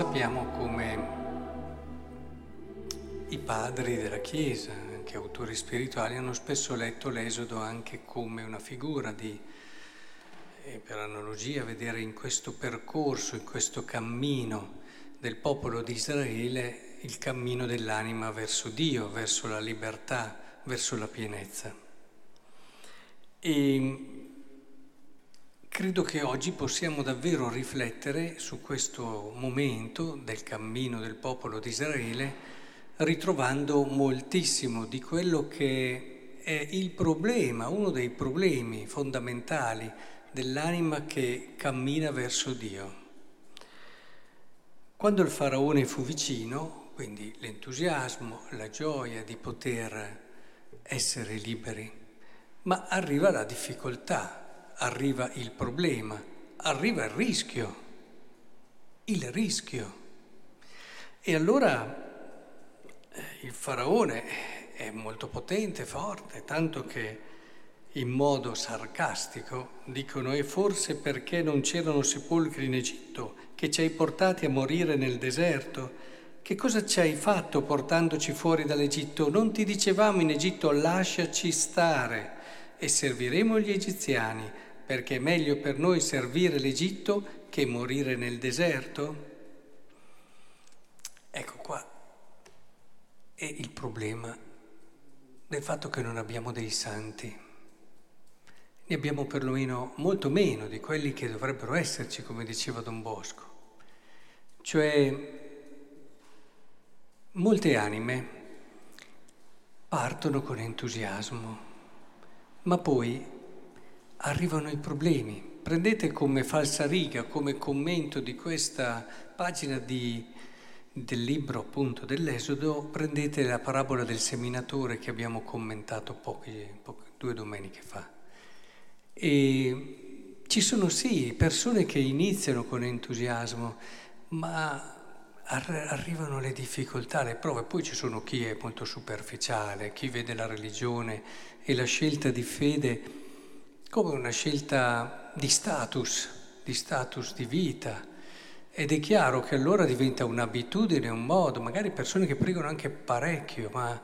sappiamo come i padri della Chiesa, anche autori spirituali, hanno spesso letto l'Esodo anche come una figura di, eh, per analogia, vedere in questo percorso, in questo cammino del popolo di Israele, il cammino dell'anima verso Dio, verso la libertà, verso la pienezza. E credo che oggi possiamo davvero riflettere su questo momento del cammino del popolo di Israele ritrovando moltissimo di quello che è il problema, uno dei problemi fondamentali dell'anima che cammina verso Dio. Quando il faraone fu vicino, quindi l'entusiasmo, la gioia di poter essere liberi, ma arriva la difficoltà, arriva il problema, arriva il rischio, il rischio. E allora il faraone è molto potente, forte, tanto che in modo sarcastico dicono e forse perché non c'erano sepolcri in Egitto che ci hai portati a morire nel deserto? Che cosa ci hai fatto portandoci fuori dall'Egitto? Non ti dicevamo in Egitto lasciaci stare e serviremo gli egiziani perché è meglio per noi servire l'Egitto che morire nel deserto? Ecco qua è il problema del fatto che non abbiamo dei santi. Ne abbiamo perlomeno molto meno di quelli che dovrebbero esserci, come diceva Don Bosco. Cioè, molte anime partono con entusiasmo, ma poi arrivano i problemi. Prendete come falsa riga, come commento di questa pagina di del libro appunto dell'Esodo prendete la parabola del seminatore che abbiamo commentato pochi, pochi, due domeniche fa. E ci sono sì persone che iniziano con entusiasmo, ma arrivano le difficoltà, le prove, poi ci sono chi è molto superficiale, chi vede la religione e la scelta di fede come una scelta di status, di status di vita ed è chiaro che allora diventa un'abitudine, un modo, magari persone che pregano anche parecchio, ma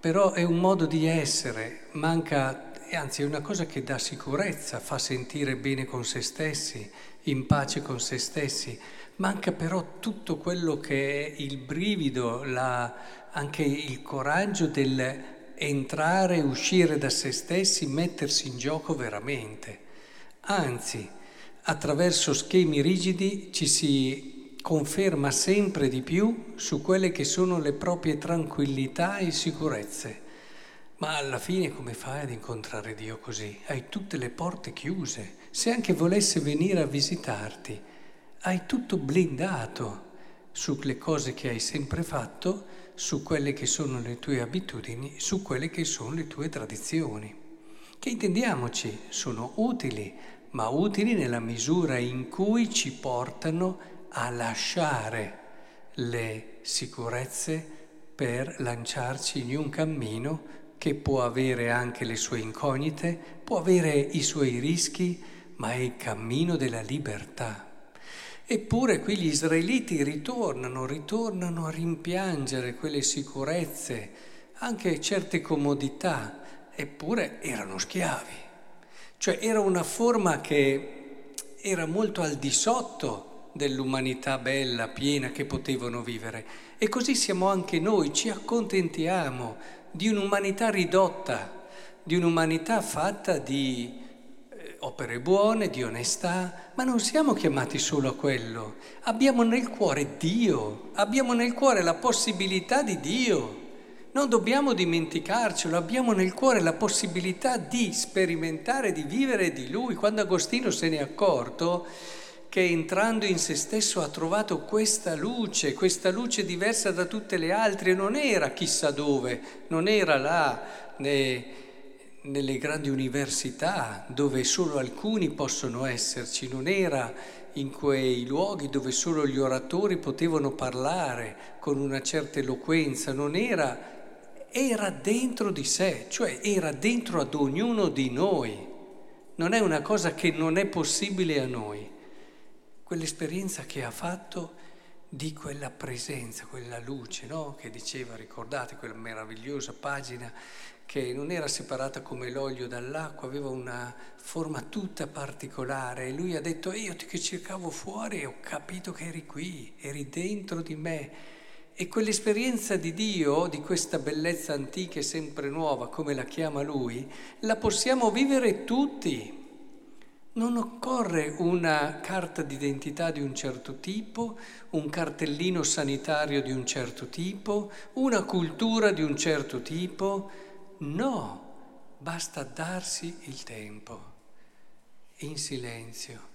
però è un modo di essere, manca, anzi è una cosa che dà sicurezza, fa sentire bene con se stessi, in pace con se stessi. Manca però tutto quello che è il brivido, la, anche il coraggio del entrare, uscire da se stessi, mettersi in gioco veramente. Anzi, attraverso schemi rigidi ci si conferma sempre di più su quelle che sono le proprie tranquillità e sicurezze. Ma alla fine come fai ad incontrare Dio così? Hai tutte le porte chiuse. Se anche volesse venire a visitarti, hai tutto blindato sulle cose che hai sempre fatto, su quelle che sono le tue abitudini, su quelle che sono le tue tradizioni, che intendiamoci sono utili ma utili nella misura in cui ci portano a lasciare le sicurezze per lanciarci in un cammino che può avere anche le sue incognite, può avere i suoi rischi, ma è il cammino della libertà. Eppure qui gli israeliti ritornano, ritornano a rimpiangere quelle sicurezze, anche certe comodità, eppure erano schiavi. Cioè era una forma che era molto al di sotto dell'umanità bella, piena che potevano vivere. E così siamo anche noi, ci accontentiamo di un'umanità ridotta, di un'umanità fatta di opere buone, di onestà, ma non siamo chiamati solo a quello. Abbiamo nel cuore Dio, abbiamo nel cuore la possibilità di Dio. Non dobbiamo dimenticarcelo, abbiamo nel cuore la possibilità di sperimentare, di vivere di Lui. Quando Agostino se n'è accorto che entrando in se stesso ha trovato questa luce, questa luce diversa da tutte le altre, non era chissà dove, non era là né, nelle grandi università dove solo alcuni possono esserci, non era in quei luoghi dove solo gli oratori potevano parlare con una certa eloquenza, non era era dentro di sé, cioè era dentro ad ognuno di noi. Non è una cosa che non è possibile a noi. Quell'esperienza che ha fatto di quella presenza, quella luce, no? che diceva, ricordate, quella meravigliosa pagina che non era separata come l'olio dall'acqua, aveva una forma tutta particolare e lui ha detto io ti cercavo fuori ho capito che eri qui, eri dentro di me. E quell'esperienza di Dio, di questa bellezza antica e sempre nuova, come la chiama lui, la possiamo vivere tutti. Non occorre una carta d'identità di un certo tipo, un cartellino sanitario di un certo tipo, una cultura di un certo tipo. No, basta darsi il tempo in silenzio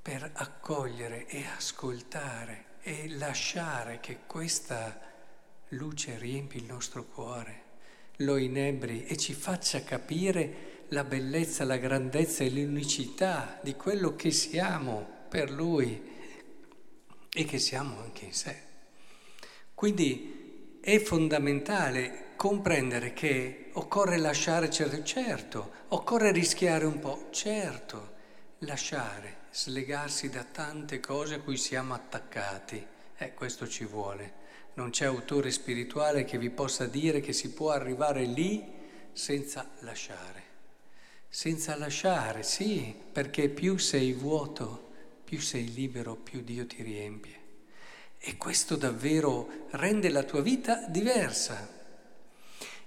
per accogliere e ascoltare e lasciare che questa luce riempi il nostro cuore, lo inebri e ci faccia capire la bellezza, la grandezza e l'unicità di quello che siamo per Lui e che siamo anche in sé. Quindi è fondamentale comprendere che occorre lasciare, certo, certo, occorre rischiare un po', certo, lasciare, slegarsi da tante cose a cui siamo attaccati. Eh, questo ci vuole. Non c'è autore spirituale che vi possa dire che si può arrivare lì senza lasciare senza lasciare, sì, perché più sei vuoto, più sei libero, più Dio ti riempie. E questo davvero rende la tua vita diversa.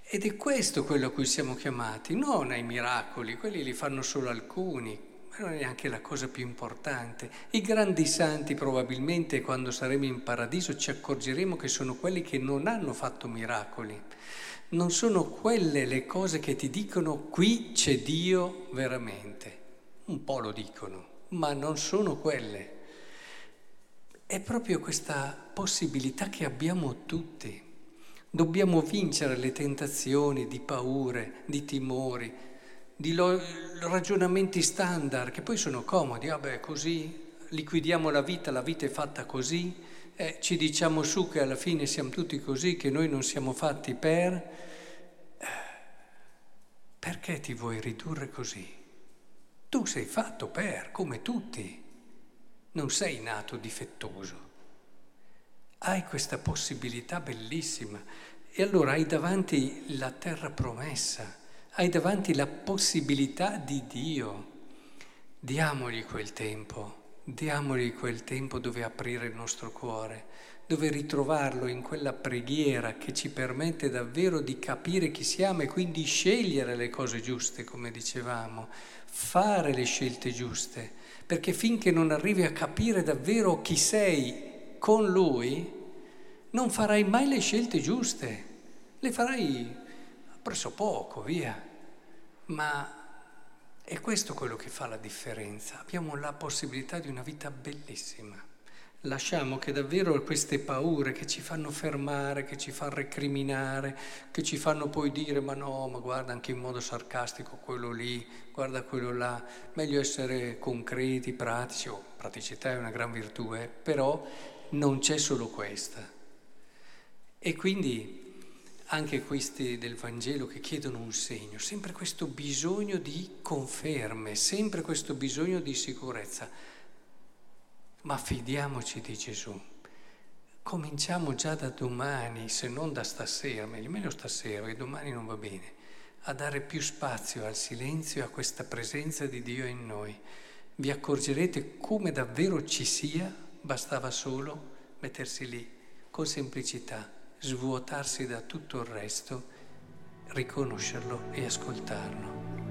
Ed è questo quello a cui siamo chiamati, non ai miracoli, quelli li fanno solo alcuni, ma non è neanche la cosa più importante. I grandi santi probabilmente quando saremo in paradiso ci accorgeremo che sono quelli che non hanno fatto miracoli non sono quelle le cose che ti dicono qui c'è Dio veramente. Un po' lo dicono, ma non sono quelle. È proprio questa possibilità che abbiamo tutti. Dobbiamo vincere le tentazioni di paure, di timori, di lo- ragionamenti standard, che poi sono comodi. Vabbè, così liquidiamo la vita, la vita è fatta così, eh, ci diciamo su che alla fine siamo tutti così, che noi non siamo fatti per... Perché ti vuoi ridurre così? Tu sei fatto per, come tutti. Non sei nato difettoso. Hai questa possibilità bellissima e allora hai davanti la terra promessa, hai davanti la possibilità di Dio. Diamogli quel tempo Diamogli quel tempo dove aprire il nostro cuore, dove ritrovarlo in quella preghiera che ci permette davvero di capire chi siamo e quindi scegliere le cose giuste, come dicevamo, fare le scelte giuste, perché finché non arrivi a capire davvero chi sei con Lui, non farai mai le scelte giuste, le farai presso poco, via, ma è questo quello che fa la differenza. Abbiamo la possibilità di una vita bellissima. Lasciamo che davvero queste paure che ci fanno fermare, che ci fanno recriminare, che ci fanno poi dire ma no, ma guarda anche in modo sarcastico quello lì, guarda quello là, meglio essere concreti, pratici, oh, praticità è una gran virtù, eh? però non c'è solo questa. E quindi anche questi del Vangelo che chiedono un segno, sempre questo bisogno di conferme, sempre questo bisogno di sicurezza. Ma fidiamoci di Gesù. Cominciamo già da domani, se non da stasera, meglio, meglio stasera, perché domani non va bene, a dare più spazio al silenzio e a questa presenza di Dio in noi. Vi accorgerete come davvero ci sia, bastava solo mettersi lì con semplicità svuotarsi da tutto il resto, riconoscerlo e ascoltarlo.